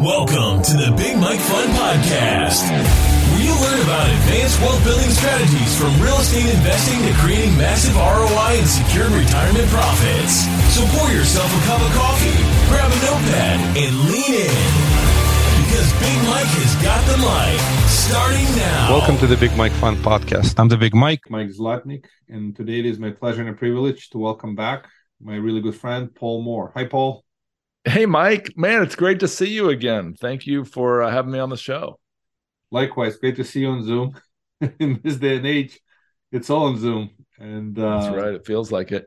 Welcome to the Big Mike Fund Podcast, where you learn about advanced wealth building strategies from real estate investing to creating massive ROI and secure retirement profits. So pour yourself a cup of coffee, grab a notepad, and lean in. Because Big Mike has got the mic starting now. Welcome to the Big Mike Fund Podcast. I'm the Big Mike. Mike Zlotnik, and today it is my pleasure and a privilege to welcome back my really good friend Paul Moore. Hi, Paul. Hey, Mike. Man, it's great to see you again. Thank you for uh, having me on the show. Likewise, great to see you on Zoom. in this day and age, it's all on Zoom, and uh, that's right. It feels like it.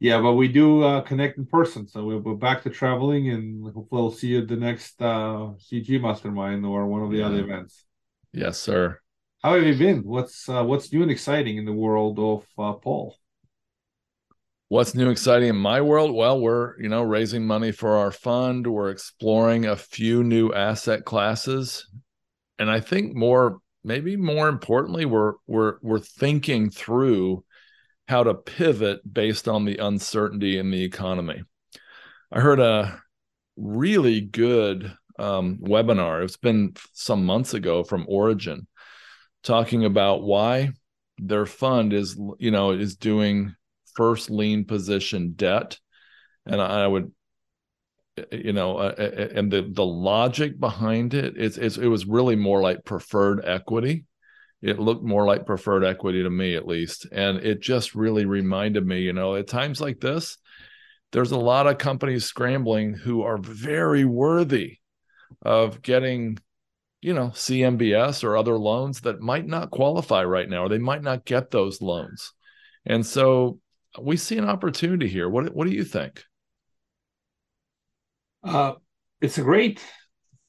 Yeah, but we do uh, connect in person, so we're, we're back to traveling, and hopefully, we'll see you at the next uh, CG Mastermind or one of the yeah. other events. Yes, sir. How have you been? What's uh, what's new and exciting in the world of uh, Paul? What's new exciting in my world? Well, we're, you know, raising money for our fund. We're exploring a few new asset classes. And I think more maybe more importantly, we're we're we're thinking through how to pivot based on the uncertainty in the economy. I heard a really good um, webinar. It's been some months ago from Origin, talking about why their fund is, you know, is doing first lien position debt, and I would, you know, uh, uh, uh, and the the logic behind it's, it's it was really more like preferred equity. It looked more like preferred equity to me, at least, and it just really reminded me, you know, at times like this, there's a lot of companies scrambling who are very worthy of getting you know CMBS or other loans that might not qualify right now or they might not get those loans. And so we see an opportunity here. What what do you think? Uh, it's a great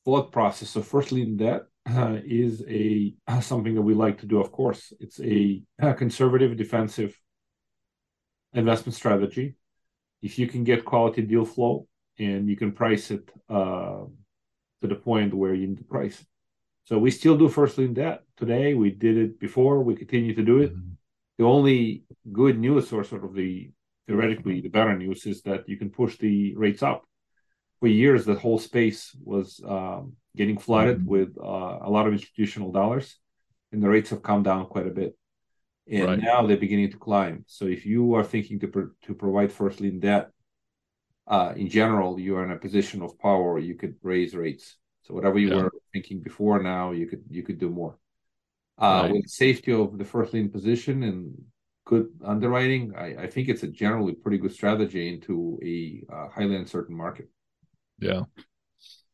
thought process. So, firstly, debt uh, is a uh, something that we like to do. Of course, it's a, a conservative, defensive investment strategy. If you can get quality deal flow and you can price it uh, to the point where you need to price. So we still do first lien debt today. We did it before. We continue to do it. Mm-hmm the only good news or sort of the theoretically the better news is that you can push the rates up. For years, the whole space was um, getting flooded mm-hmm. with uh, a lot of institutional dollars, and the rates have come down quite a bit. And right. now they're beginning to climb. So if you are thinking to pro- to provide first lien debt, uh, in general, you are in a position of power. You could raise rates. So whatever you yeah. were thinking before, now you could you could do more uh, right. with safety of the first lien position and good underwriting, I, I, think it's a generally pretty good strategy into a uh, highly uncertain market. Yeah.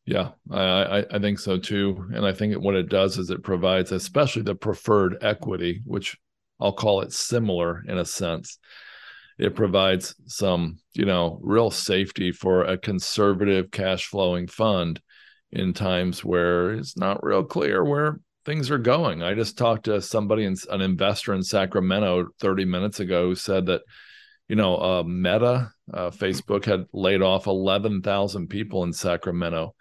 Yeah, I, I think so too. And I think what it does is it provides, especially the preferred equity, which I'll call it similar in a sense. It provides some, you know, real safety for a conservative cash flowing fund in times where it's not real clear where things are going. I just talked to somebody, an investor in Sacramento 30 minutes ago who said that, you know, uh, Meta, uh, Facebook had laid off 11,000 people in Sacramento.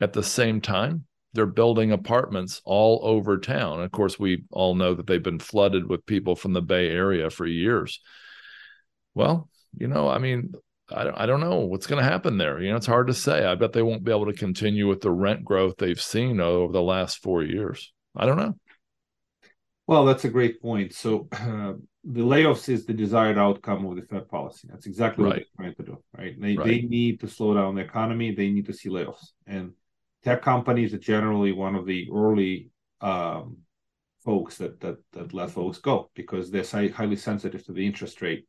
At the same time, they're building apartments all over town. Of course, we all know that they've been flooded with people from the Bay Area for years. Well, you know, I mean, I don't know what's going to happen there. You know, it's hard to say. I bet they won't be able to continue with the rent growth they've seen over the last four years. I don't know. Well, that's a great point. So uh, the layoffs is the desired outcome of the Fed policy. That's exactly right. what they're trying to do, right? They right. they need to slow down the economy. They need to see layoffs, and tech companies are generally one of the early um, folks that that that let folks go because they're highly sensitive to the interest rate.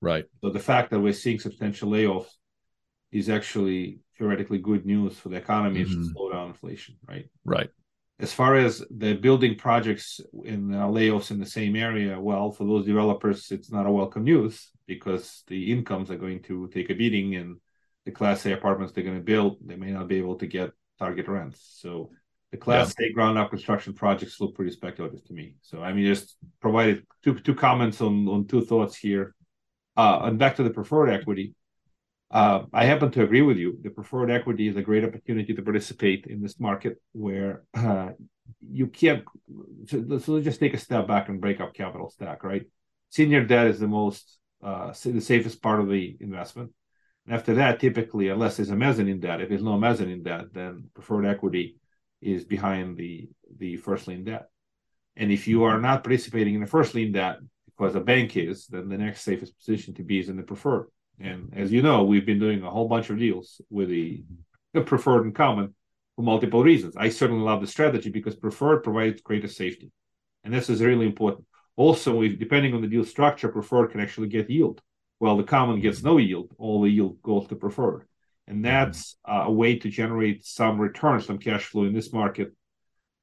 Right. So the fact that we're seeing substantial layoffs is actually theoretically good news for the economy mm-hmm. to slow down inflation, right? Right as far as the building projects in uh, layoffs in the same area, well, for those developers, it's not a welcome news because the incomes are going to take a beating, and the Class A apartments they're going to build, they may not be able to get target rents. So the Class yeah. A ground up construction projects look pretty speculative to me. So I mean, just provided two two comments on on two thoughts here. Uh, and back to the preferred equity. Uh, I happen to agree with you. The preferred equity is a great opportunity to participate in this market where uh, you can't. So, so, let's just take a step back and break up capital stack, right? Senior debt is the most, uh, the safest part of the investment. And after that, typically, unless there's a mezzanine debt, if there's no mezzanine debt, then preferred equity is behind the the first lien debt. And if you are not participating in the first lien debt because a bank is, then the next safest position to be is in the preferred. And as you know, we've been doing a whole bunch of deals with the, the preferred and common for multiple reasons. I certainly love the strategy because preferred provides greater safety. And this is really important. Also, if, depending on the deal structure, preferred can actually get yield. Well, the common gets no yield. All the yield goes to preferred. And that's uh, a way to generate some return, some cash flow in this market.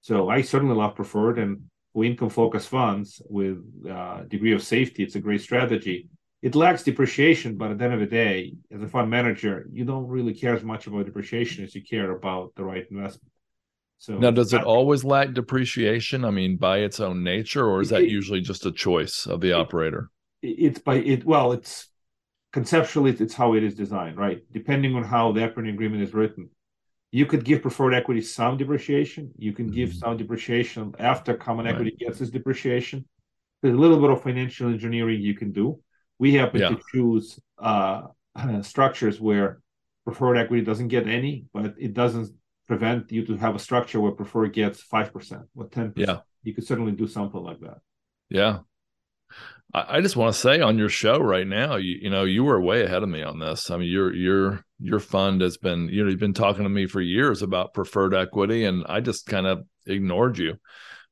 So I certainly love preferred. And for income focused funds with uh, degree of safety, it's a great strategy. It lacks depreciation, but at the end of the day, as a fund manager, you don't really care as much about depreciation as you care about the right investment. So now, does it always lack depreciation? I mean, by its own nature, or is that it, usually just a choice of the it, operator? It's by it. Well, it's conceptually it's how it is designed, right? Depending on how the operating agreement is written, you could give preferred equity some depreciation. You can give mm-hmm. some depreciation after common right. equity gets its depreciation. There's a little bit of financial engineering you can do. We happen yeah. to choose uh, structures where preferred equity doesn't get any, but it doesn't prevent you to have a structure where preferred gets five percent or ten percent. Yeah, you could certainly do something like that. Yeah, I, just want to say on your show right now, you you know you were way ahead of me on this. I mean, your your your fund has been you know you've been talking to me for years about preferred equity, and I just kind of ignored you.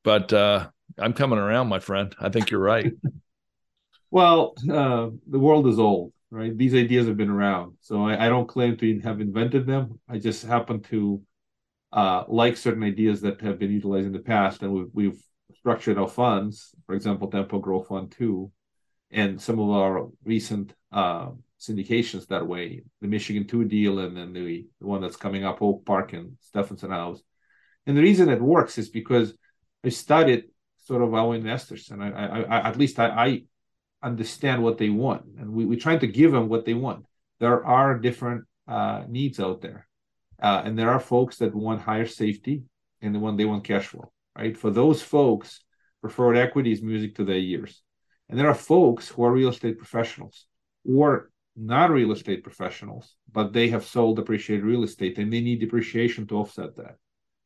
But uh, I'm coming around, my friend. I think you're right. well, uh, the world is old, right? These ideas have been around, so I, I don't claim to have invented them. I just happen to uh, like certain ideas that have been utilized in the past, and we've, we've structured our funds, for example, Tempo Growth Fund 2, and some of our recent uh, syndications that way, the Michigan 2 deal and then the, the one that's coming up, Oak Park and Stephenson House. And the reason it works is because I studied sort of our investors, and I, I, I at least I, I, understand what they want, and we, we're trying to give them what they want. There are different uh, needs out there, uh, and there are folks that want higher safety, and the one they want cash flow right? For those folks, preferred equity is music to their ears. And there are folks who are real estate professionals or not real estate professionals, but they have sold depreciated real estate and they need depreciation to offset that.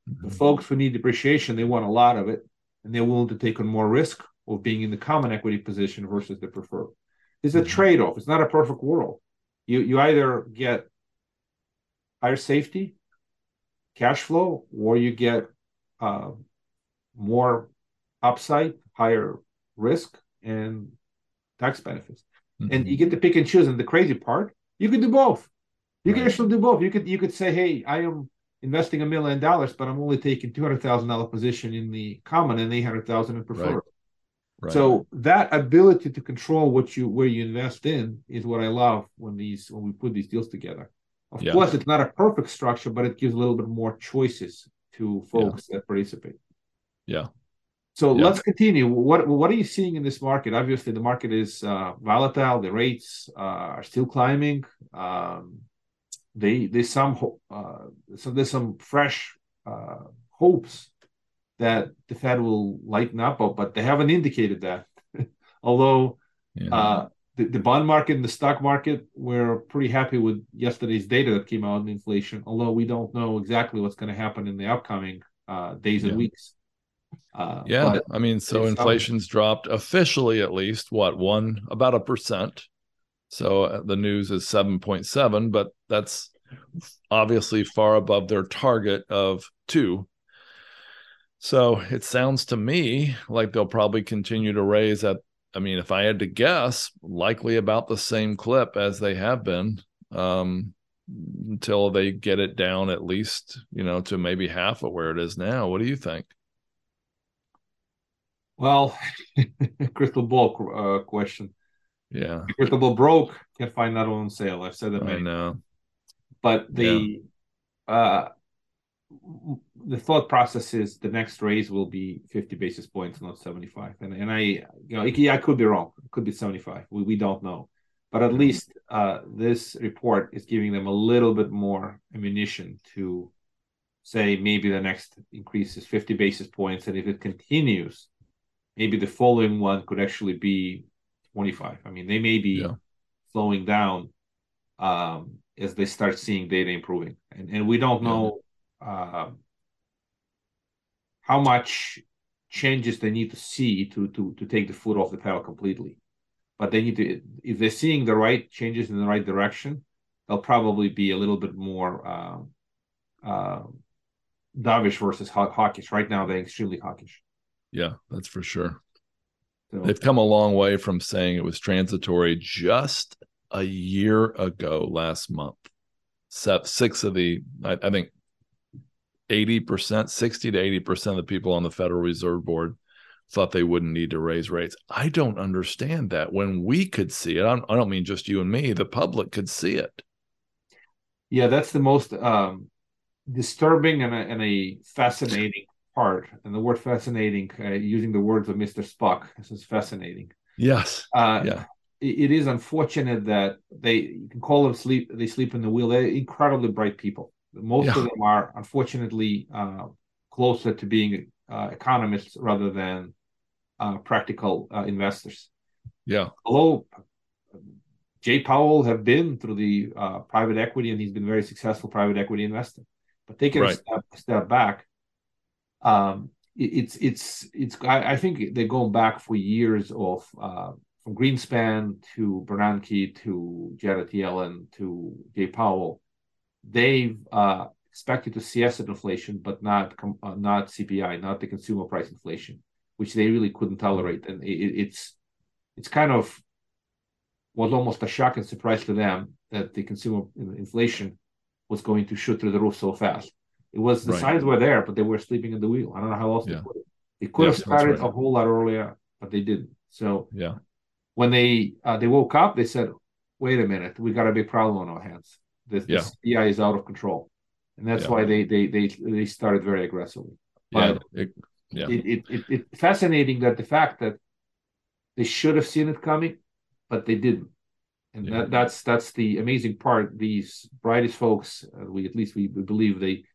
Mm-hmm. The folks who need depreciation, they want a lot of it and they're willing to take on more risk of being in the common equity position versus the preferred. It's a mm-hmm. trade off. It's not a perfect world. You, you either get higher safety, cash flow, or you get uh, more upside, higher risk, and tax benefits. Mm-hmm. And you get to pick and choose. And the crazy part, you can do both. You right. can actually do both. You could you could say, hey, I am investing a million dollars, but I'm only taking two hundred thousand dollar position in the common and eight hundred thousand in preferred. Right. Right. So that ability to control what you where you invest in is what I love when these when we put these deals together. Of yeah. course, it's not a perfect structure, but it gives a little bit more choices to folks yeah. that participate. Yeah. So yeah. let's continue. What what are you seeing in this market? Obviously, the market is uh, volatile. The rates uh, are still climbing. Um, they there's some uh, so there's some fresh uh, hopes that the Fed will lighten up, but they haven't indicated that. Although yeah. Uh, the, the bond market and the stock market, we're pretty happy with yesterday's data that came out in inflation. Although we don't know exactly what's going to happen in the upcoming uh, days yeah. and weeks. Uh, yeah, I mean, so inflation's dropped officially at least what one about a percent. So uh, the news is seven point seven, but that's obviously far above their target of two. So it sounds to me like they'll probably continue to raise at. I mean, if I had to guess, likely about the same clip as they have been um, until they get it down at least, you know, to maybe half of where it is now. What do you think? Well, crystal ball uh, question. Yeah, crystal ball broke. Can't find that on sale. I've said that. many. I know. But the yeah. uh, the thought process is the next raise will be 50 basis points, not 75. And and I, you know, yeah, I could be wrong. It could be 75. We we don't know. But at least uh, this report is giving them a little bit more ammunition to say maybe the next increase is 50 basis points, and if it continues maybe the following one could actually be 25. I mean, they may be yeah. slowing down um, as they start seeing data improving. And, and we don't know uh, how much changes they need to see to, to, to take the foot off the pedal completely. But they need to, if they're seeing the right changes in the right direction, they'll probably be a little bit more uh, uh, dovish versus hawkish. Right now, they're extremely hawkish. Yeah, that's for sure. So, They've come a long way from saying it was transitory just a year ago last month. Six of the, I, I think, 80%, 60 to 80% of the people on the Federal Reserve Board thought they wouldn't need to raise rates. I don't understand that when we could see it. I don't, I don't mean just you and me, the public could see it. Yeah, that's the most um, disturbing and a, and a fascinating part. And the word fascinating, uh, using the words of Mr. Spock, this is fascinating. Yes. Uh, yeah. It, it is unfortunate that they you can call them sleep. They sleep in the wheel. They're incredibly bright people. Most yeah. of them are unfortunately uh, closer to being uh, economists rather than uh, practical uh, investors. Yeah. Although Jay Powell have been through the uh, private equity and he's been very successful private equity investor. But taking right. a step, step back, um, it, it's it's it's I, I, think they're going back for years of uh, from Greenspan to Bernanke to Janet Yellen to Jay Powell. They've uh, expected to see asset inflation, but not uh, not CPI, not the consumer price inflation, which they really couldn't tolerate. And it, it's it's kind of was almost a shock and surprise to them that the consumer inflation was going to shoot through the roof so fast. It was the right. signs were there, but they were sleeping in the wheel. I don't know how else yeah. to put it. They could yes, have started right. a whole lot earlier, but they didn't. So yeah, when they uh, they woke up, they said, "Wait a minute, we got a big problem on our hands. This, yeah. CPI is out of control," and that's yeah. why they they they they started very aggressively. But yeah, it, yeah. It, it, it, it fascinating that the fact that they should have seen it coming but they didn't. And yeah. that, that's that's the amazing part. These brightest folks, uh, we at least we, we, believe they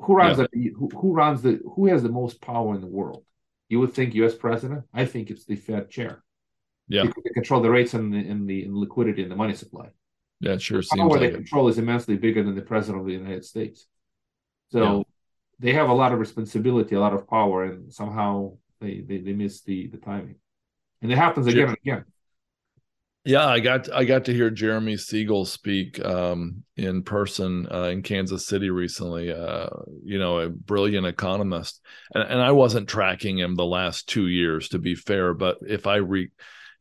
who runs yeah. the who, who runs the who has the most power in the world. You would think U.S. president. I think it's the Fed chair. Yeah, they control the rates and the, and the and liquidity and the money supply. Yeah, sure. The power like they it. control is immensely bigger than the president of the United States. So yeah. they have a lot of responsibility, a lot of power, and somehow they they, they miss the the timing. And it happens again and again. Yeah, I got I got to hear Jeremy Siegel speak um, in person uh, in Kansas City recently. Uh, you know, a brilliant economist, and, and I wasn't tracking him the last two years, to be fair. But if I re,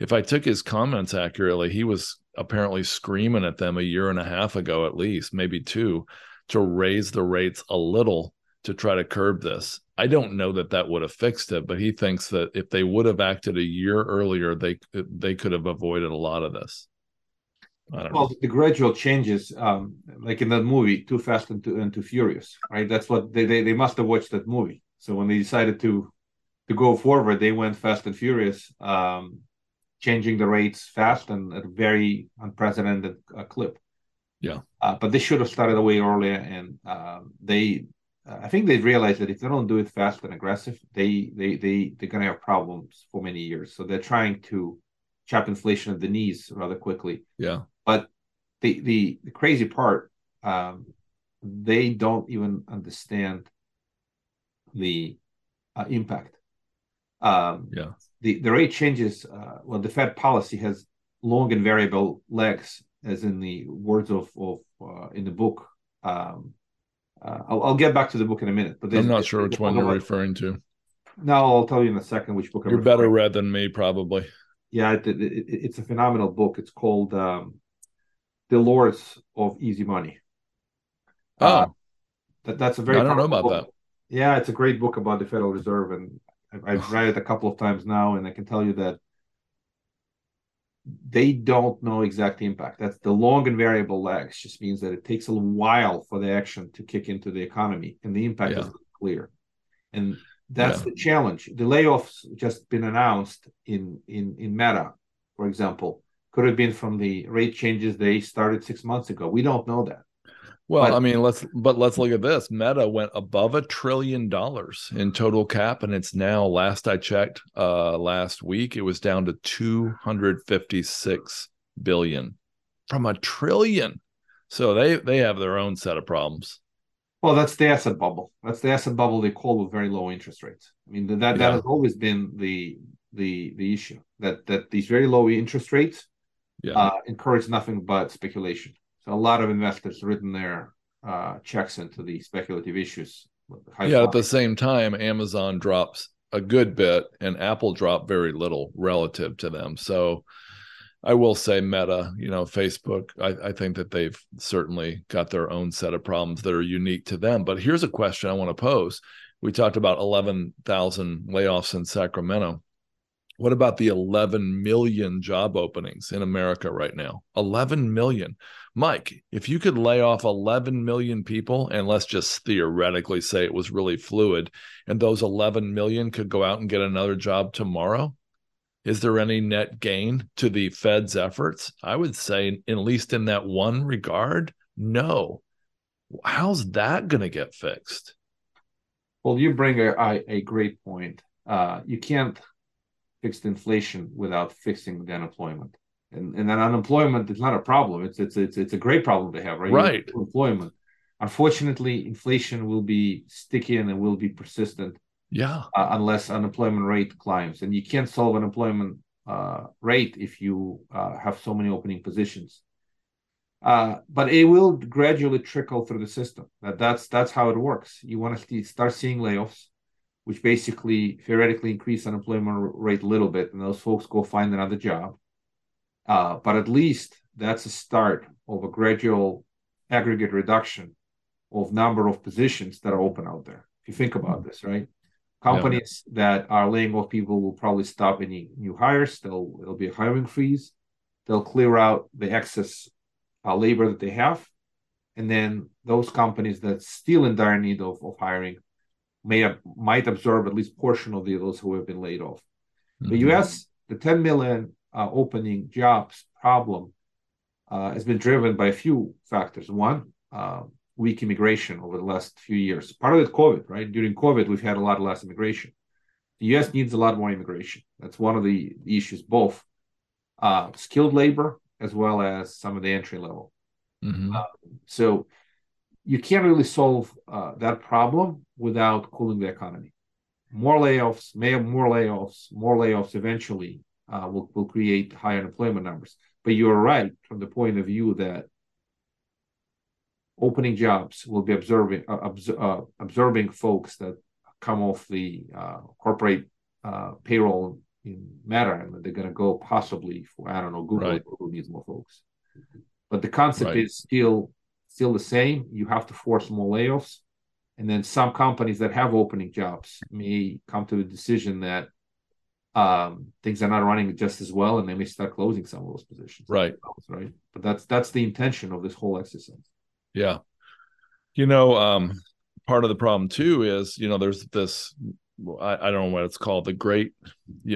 if I took his comments accurately, he was apparently screaming at them a year and a half ago, at least maybe two, to raise the rates a little to try to curb this. I don't know that that would have fixed it, but he thinks that if they would have acted a year earlier, they they could have avoided a lot of this. well, know. the gradual changes, um, like in that movie, Too Fast and Too, and Too Furious, right? That's what they, they they must have watched that movie. So when they decided to to go forward, they went fast and furious, um, changing the rates fast and at a very unprecedented uh, clip. Yeah, uh, but they should have started away earlier, and uh, they I think they realize that if they don't do it fast and aggressive, they they they they're gonna have problems for many years. So they're trying to chop inflation at the knees rather quickly. Yeah. But the the, the crazy part, um, they don't even understand the uh, impact. Um, yeah. The the rate changes. Uh, well, the Fed policy has long and variable lags, as in the words of of uh, in the book. Um, uh, I'll, I'll, get back to the book in a minute, but I'm not sure which one you're referring to. No, I'll tell you in a second which book. I'm you're better read than me, probably. Yeah, it, it, it, it's a phenomenal book. It's called um, "The Lords of Easy Money." Oh, that, that's a very. I don't know about book. that. Yeah, it's a great book about the Federal Reserve, and I've, I've read it a couple of times now, and I can tell you that they don't know exact impact. That's the long and variable lags. Just means that it takes a while for the action to kick into the economy, and the impact yeah. is clear. And that's yeah. the challenge. The layoffs just been announced in in in Meta, for example, could have been from the rate changes they started six months ago. We don't know that. Well, but, I mean, let's but let's look at this. Meta went above a trillion dollars in total cap, and it's now, last I checked, uh, last week, it was down to two hundred fifty six billion from a trillion. So they they have their own set of problems. Well, that's the asset bubble. That's the asset bubble they call with very low interest rates. I mean that that, Yeah. has always been the the the issue that that these very low interest rates Yeah. uh, encourage nothing but speculation. So a lot of investors written their uh, checks into the speculative issues. yeah, at the same time, Amazon drops a good bit and Apple dropped very little relative to them. So I will say Meta, you know, Facebook, I, I think that they've certainly got their own set of problems that are unique to them. But here's a question I want to pose. We talked about 11,000 layoffs in Sacramento. What about the 11 million job openings in America right now? 11 million. Mike, if you could lay off 11 million people, and let's just theoretically say it was really fluid, and those 11 million could go out and get another job tomorrow, is there any net gain to the Fed's efforts? I would say, at least in that one regard, no. How's that going to get fixed? Well, you bring a, a, great point. Uh, you can't fix the inflation without fixing the unemployment. And, and then unemployment is not a problem. It's it's it's it's a great problem to have, right? Right. Employment. Unfortunately, inflation will be sticky and it will be persistent Yeah. uh, unless unemployment rate climbs. And you can't solve unemployment uh, rate if you uh, have so many opening positions. Uh, but it will gradually trickle through the system. That that's that's how it works. You want to see, start seeing layoffs, which basically theoretically increase unemployment rate a little bit, and those folks go find another job. Uh, but at least that's a start of a gradual aggregate reduction of number of positions that are open out there. If you think about this, right? Companies that are laying off people will probably stop any new hires. They'll it'll be a hiring freeze. They'll clear out the excess uh, labor that they have, and then those companies that still in dire need of, of hiring may have, might absorb at least portion of the, those who have been laid off. The Mhm. U.S. the 10 million uh, opening jobs problem uh, has been driven by a few factors. One, uh, weak immigration over the last few years. Part of it, COVID, right? During COVID, we've had a lot less immigration. The U.S. needs a lot more immigration. That's one of the issues, both uh, skilled labor as well as some of the entry level. Mhm. So you can't really solve uh, that problem without cooling the economy. More layoffs, may have more layoffs, more layoffs eventually uh, will, will create higher unemployment numbers. But you're right from the point of view that opening jobs will be observing uh, obs- uh, observing folks that come off the uh, corporate uh, payroll in Meta, and they're going to go possibly for I don't know Google. Right. Google needs more folks, but the concept Right. is still still the same. You have to force more layoffs, and then some companies that have opening jobs may come to the decision that um, things are not running just as well, and they may start closing some of those positions. Right. Right. But that's that's the intention of this whole exercise. Yeah. You know, um, part of the problem too is, you know, there's this, I, I don't know what it's called, the great,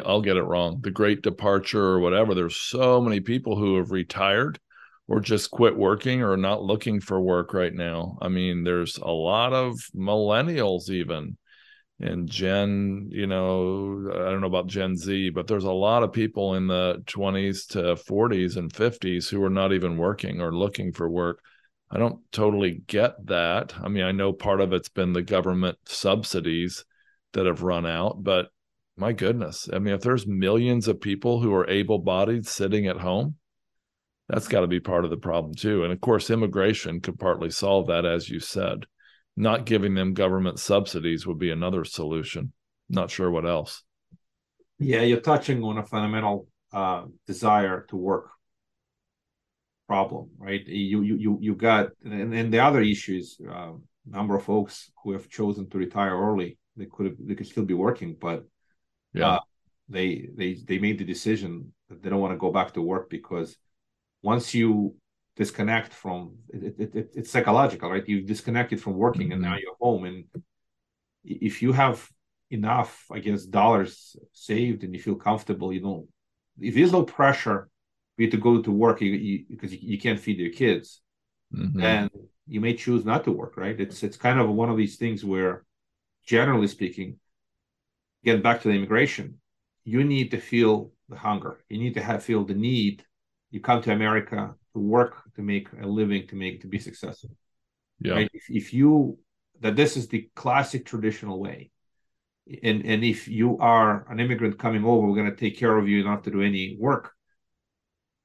I'll get it wrong, the great departure or whatever. There's so many people who have retired or just quit working or not looking for work right now. I mean, there's a lot of millennials even and Gen, you know, I don't know about Gen Z, but there's a lot of people in the 20s to 40s and 50s who are not even working or looking for work. I don't totally get that. I mean, I know part of it's been the government subsidies that have run out, but my goodness. I mean, if there's millions of people who are able bodied sitting at home, that's got to be part of the problem too. And of course, immigration could partly solve that, as you said. Not giving them government subsidies would be another solution. Not sure what else. Yeah, you're touching on a fundamental uh, desire to work problem, right? You you you you got, and, and the other issues, uh, number of folks who have chosen to retire early. They could have, they could still be working, but Yeah. uh, they they they made the decision that they don't want to go back to work because once you disconnect from it, it, it it's psychological, right? You disconnected from working, and now Mhm. you're home, and if you have enough, I guess, dollars saved and you feel comfortable, you don't. If there's no pressure for you to go to work you, you, because you, you can't feed your kids, Mhm. then you may choose not to work. Right? It's it's kind of one of these things where, generally speaking, getting back to the immigration, you need to feel the hunger. You need to have feel the need. You come to America to work to make a living to make to be successful. Yeah. Right? If, if you that this is the classic traditional way. And and if you are an immigrant coming over, we're going to take care of you. You don't have to do any work.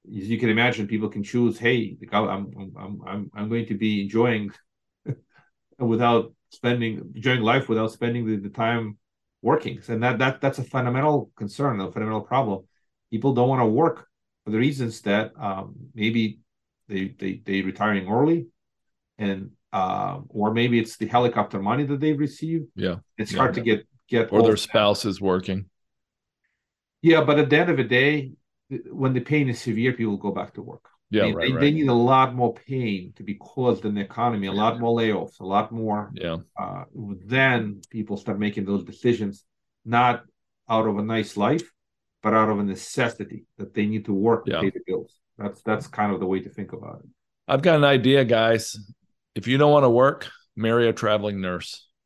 As you can imagine, people can choose. Hey, I'm I'm I'm I'm going to be enjoying without spending enjoying life without spending the, the time working. And that that that's a fundamental concern, a fundamental problem. People don't want to work for the reasons that um, maybe they they they retiring early, and uh, or maybe it's the helicopter money that they've received. Yeah, it's yeah. hard to get get. Or their spouse is working. Yeah, but at the end of the day, when the pain is severe, people go back to work. Yeah, they, right, they, right. they need a lot more pain to be caused in the economy, a lot more layoffs, a lot more. Yeah. Uh, then people start making those decisions, not out of a nice life, but out of a necessity that they need to work to Yeah. pay the bills. That's that's kind of the way to think about it. I've got an idea, guys. If you don't want to work, marry a traveling nurse.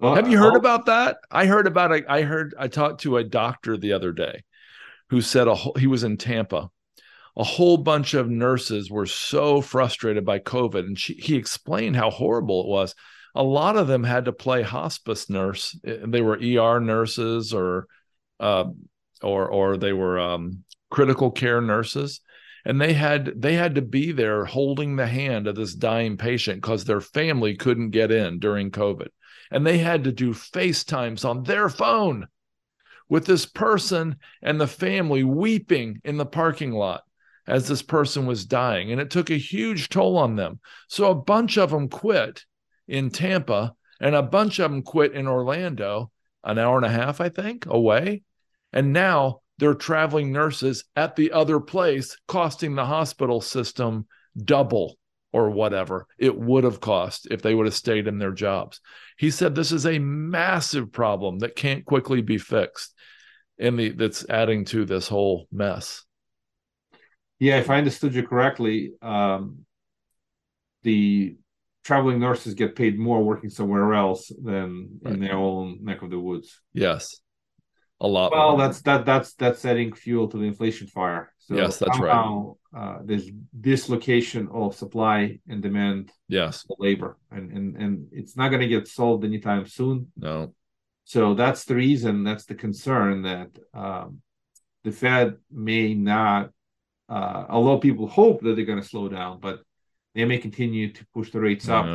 Well, Have you heard oh, about that? I heard about it. I heard I talked to a doctor the other day who said a whole, he was in Tampa. A whole bunch of nurses were so frustrated by COVID, and she, he explained how horrible it was. A lot of them had to play hospice nurse. They were ER nurses, or uh, or or they were um, critical care nurses, and they had they had to be there holding the hand of this dying patient because their family couldn't get in during COVID and they had to do FaceTimes on their phone with this person and the family weeping in the parking lot as this person was dying. And it took a huge toll on them. So a bunch of them quit in Tampa and a bunch of them quit in Orlando, an hour and a half, I think, away. And now they're traveling nurses at the other place, costing the hospital system double or whatever it would have cost if they would have stayed in their jobs. He said this is a massive problem that can't quickly be fixed and the that's adding to this whole mess. Yeah, if I understood you correctly, um, the traveling nurses get paid more working somewhere else than Right. in their own neck of the woods. Yes. A lot. Well, more. that's that that's that's setting fuel to the inflation fire. So Yes, that's right. somehow, uh, there's dislocation of supply and demand yes. for labor, and and and it's not going to get solved anytime soon. No. So that's the reason. That's the concern that um, the Fed may not, uh, although people hope that they're going to slow down, but they may continue to push the rates up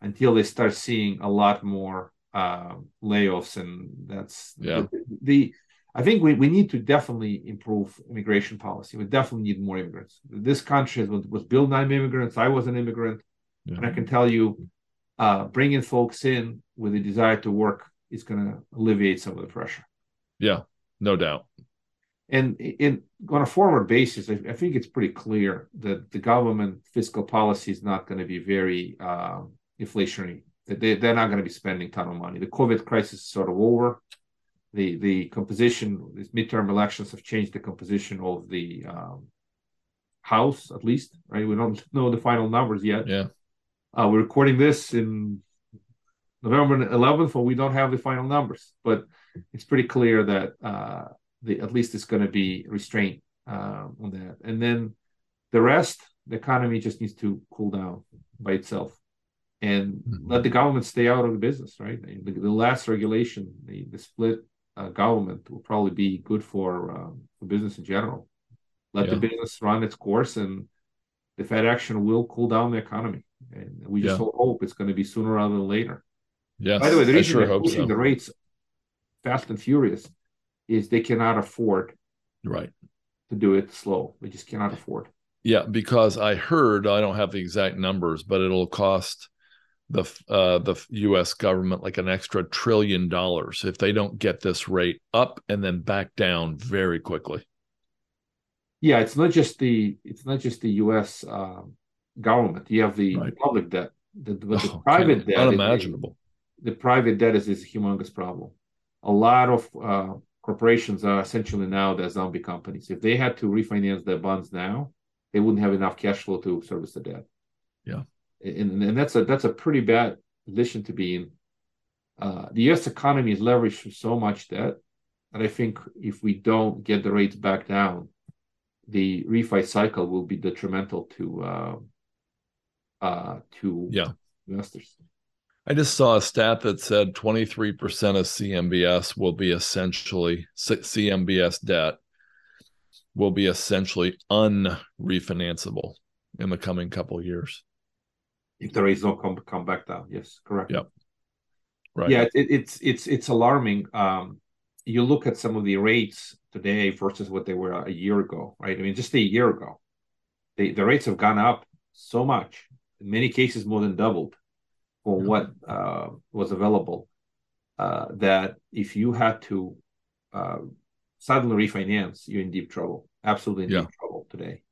until they start seeing a lot more uh, layoffs, and that's Yeah. the, the. I think we, we need to definitely improve immigration policy. We definitely need more immigrants. This country was, was built on immigrants. I was an immigrant, Yeah. and I can tell you, uh, bringing folks in with a desire to work is going to alleviate some of the pressure. Yeah. No doubt. And in on a forward basis, I, I think it's pretty clear that the government fiscal policy is not going to be very uh, inflationary. That they, they're not going to be spending a ton of money. The COVID crisis is sort of over. The the composition, these midterm elections have changed the composition of the um, House, at least. Right, we don't know the final numbers yet. Yeah. Uh, we're recording this in November 11th, when we don't have the final numbers, but it's pretty clear that uh, the at least it's going to be restraint uh, on that. And then the rest, the economy just needs to cool down by itself and Mhm. let the government stay out of the business, right? The, the last regulation, the, the split uh, government, will probably be good for, um, for business in general. Let the business run its course and the Fed action will cool down the economy. And we just Yeah. hope it's going to be sooner rather than later. Yes. By the way, the reason sure they're pushing so. the rates fast and furious is they cannot afford Right. to do it slow. They just cannot afford. Yeah, because I heard I don't have the exact numbers, but it'll cost the uh, the U.S. government like an extra trillion dollars if they don't get this rate up and then back down very quickly. Yeah, it's not just the it's not just the U.S. um, government. You have the Right. public debt, the, but the Oh, private debt. is- unimaginable. the private debt is, is a humongous problem. A lot of uh, corporations are essentially now they're zombie companies. If they had to refinance their bonds now, they wouldn't have enough cash flow to service the debt. Yeah. and, and that's a that's a pretty bad position to be in. Uh, the U.S. economy is leveraged with so much debt that I think if we don't get the rates back down, the refi cycle will be detrimental to uh, uh, to yeah investors. I just saw a stat that said 23% of CMBS will be essentially CMBS debt will be essentially unrefinanceable in the coming couple of years. If the rates don't come come back down, yes, correct. Yep. Right. Yeah, it, it's it's it's alarming. Um, you look at some of the rates today versus what they were a year ago, right? I mean, just a year ago, the the rates have gone up so much. In many cases, more than doubled yeah. what uh, was available. Uh, that if you had to uh, suddenly refinance, you're in deep trouble. Absolutely in yeah. deep trouble today.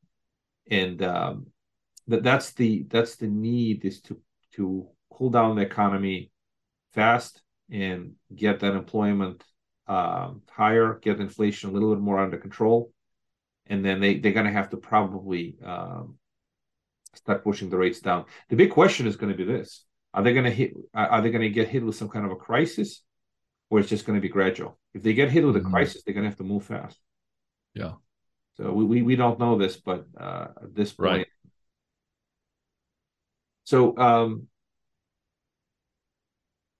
And um, that that's the that's the need is to to cool down the economy fast and get unemployment um, higher, get inflation a little bit more under control, and then they they're going to have to probably um, start pushing the rates down. The big question is going to be this: Are they going to hit? Are they going to get hit with some kind of a crisis, or it's just going to be gradual? If they get hit with a mm-hmm. crisis, they're going to have to move fast. Yeah. So we we, we don't know this, but uh, at this point. Right. So um,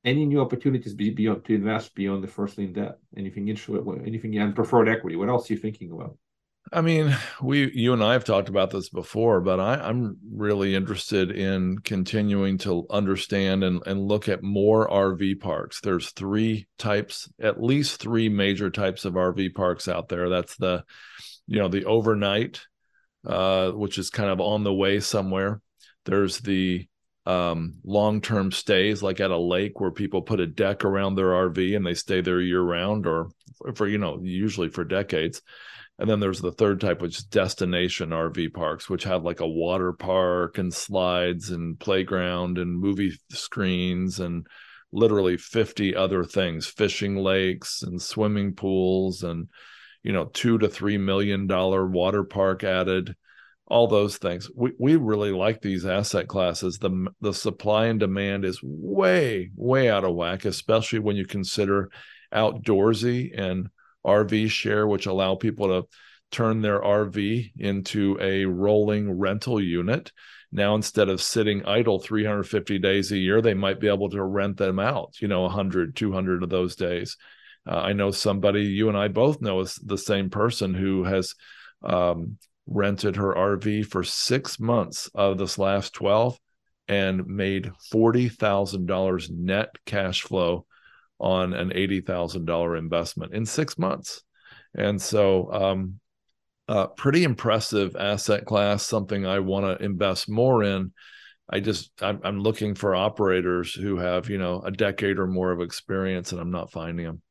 any new opportunities beyond to invest beyond the first lien debt? Anything interesting? Anything and preferred equity? What else are you thinking about? I mean, we, you and I have talked about this before, but I, am really interested in continuing to understand and, and look at more RV parks. There's three types, at least three major types of RV parks out there. That's the, you know, the overnight, uh, which is kind of on the way somewhere. There's the um, long-term stays like at a lake where people put a deck around their RV and they stay there year round or for you know usually for decades. And then there's the third type, which is destination RV parks, which have like a water park and slides and playground and movie screens and literally 50 other things, fishing lakes and swimming pools and you know, two to three million dollar water park added all those things. We we really like these asset classes. The the supply and demand is way way out of whack, especially when you consider outdoorsy and RV share, which allow people to turn their RV into a rolling rental unit. Now, instead of sitting idle 350 days a year, they might be able to rent them out, you know, 100, 200 of those days. Uh, I know somebody, you and I both know is the same person who has um, rented her RV for six months of this last 12 and made $40,000 net cash flow on an $80,000 investment in six months. And so, um, uh, pretty impressive asset class, something I want to invest more in. I just, I'm, I'm looking for operators who have, you know, a decade or more of experience, and I'm not finding them.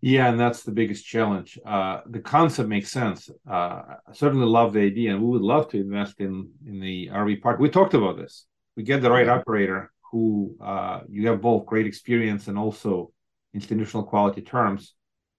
Yeah, and that's the biggest challenge. Uh, the concept makes sense. Uh, I certainly love the idea, and we would love to invest in in the RV park. We talked about this. We get the right operator who uh, you have both great experience and also institutional quality terms.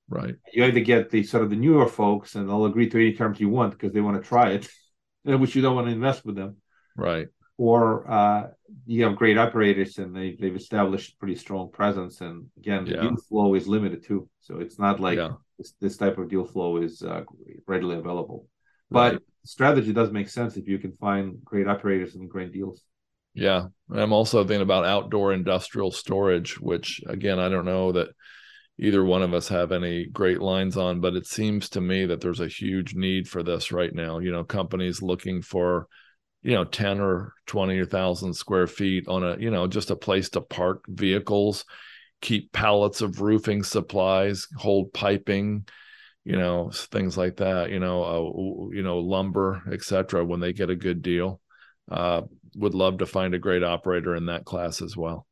Right. You either get the sort of the newer folks, and they'll agree to any terms you want because they want to try it, which you don't want to invest with them. Right or uh, you have great operators and they, they've established pretty strong presence. And again, the yeah. deal flow is limited too. So it's not like yeah. this, this, type of deal flow is uh, readily available. But right. strategy does make sense if you can find great operators and great deals. Yeah. I'm also thinking about outdoor industrial storage, which again, I don't know that either one of us have any great lines on, but it seems to me that there's a huge need for this right now. You know, companies looking for you know 10 or 20 or 1000 square feet on a you know just a place to park vehicles keep pallets of roofing supplies hold piping you know things like that you know uh, you know lumber etc when they get a good deal uh, would love to find a great operator in that class as well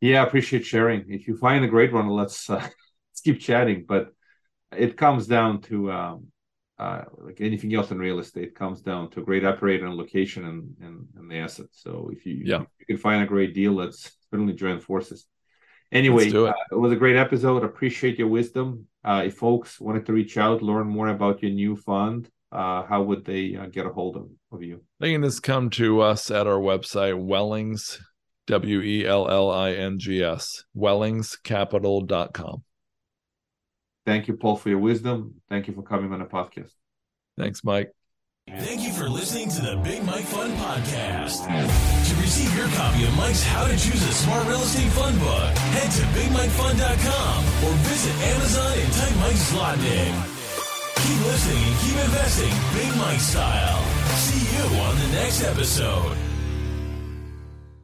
yeah appreciate sharing if you find a great one let's uh, let's keep chatting but it comes down to um, uh, like anything else in real estate comes down to a great operator and location and, and, and the asset. So if you, yeah. if you can find a great deal, let's certainly join forces. Anyway, it. Uh, it. was a great episode. Appreciate your wisdom. Uh, if folks wanted to reach out, learn more about your new fund, uh, how would they uh, get a hold of, of you? They can just come to us at our website, Wellings, W E L L I N G S, wellingscapital.com. Thank you, Paul, for your wisdom. Thank you for coming on the podcast. Thanks, Mike. Thank you for listening to the Big Mike Fund Podcast. To receive your copy of Mike's How to Choose a Smart Real Estate Fund book, head to BigMikeFund.com or visit Amazon and type Mike name. Keep listening and keep investing, Big Mike style. See you on the next episode.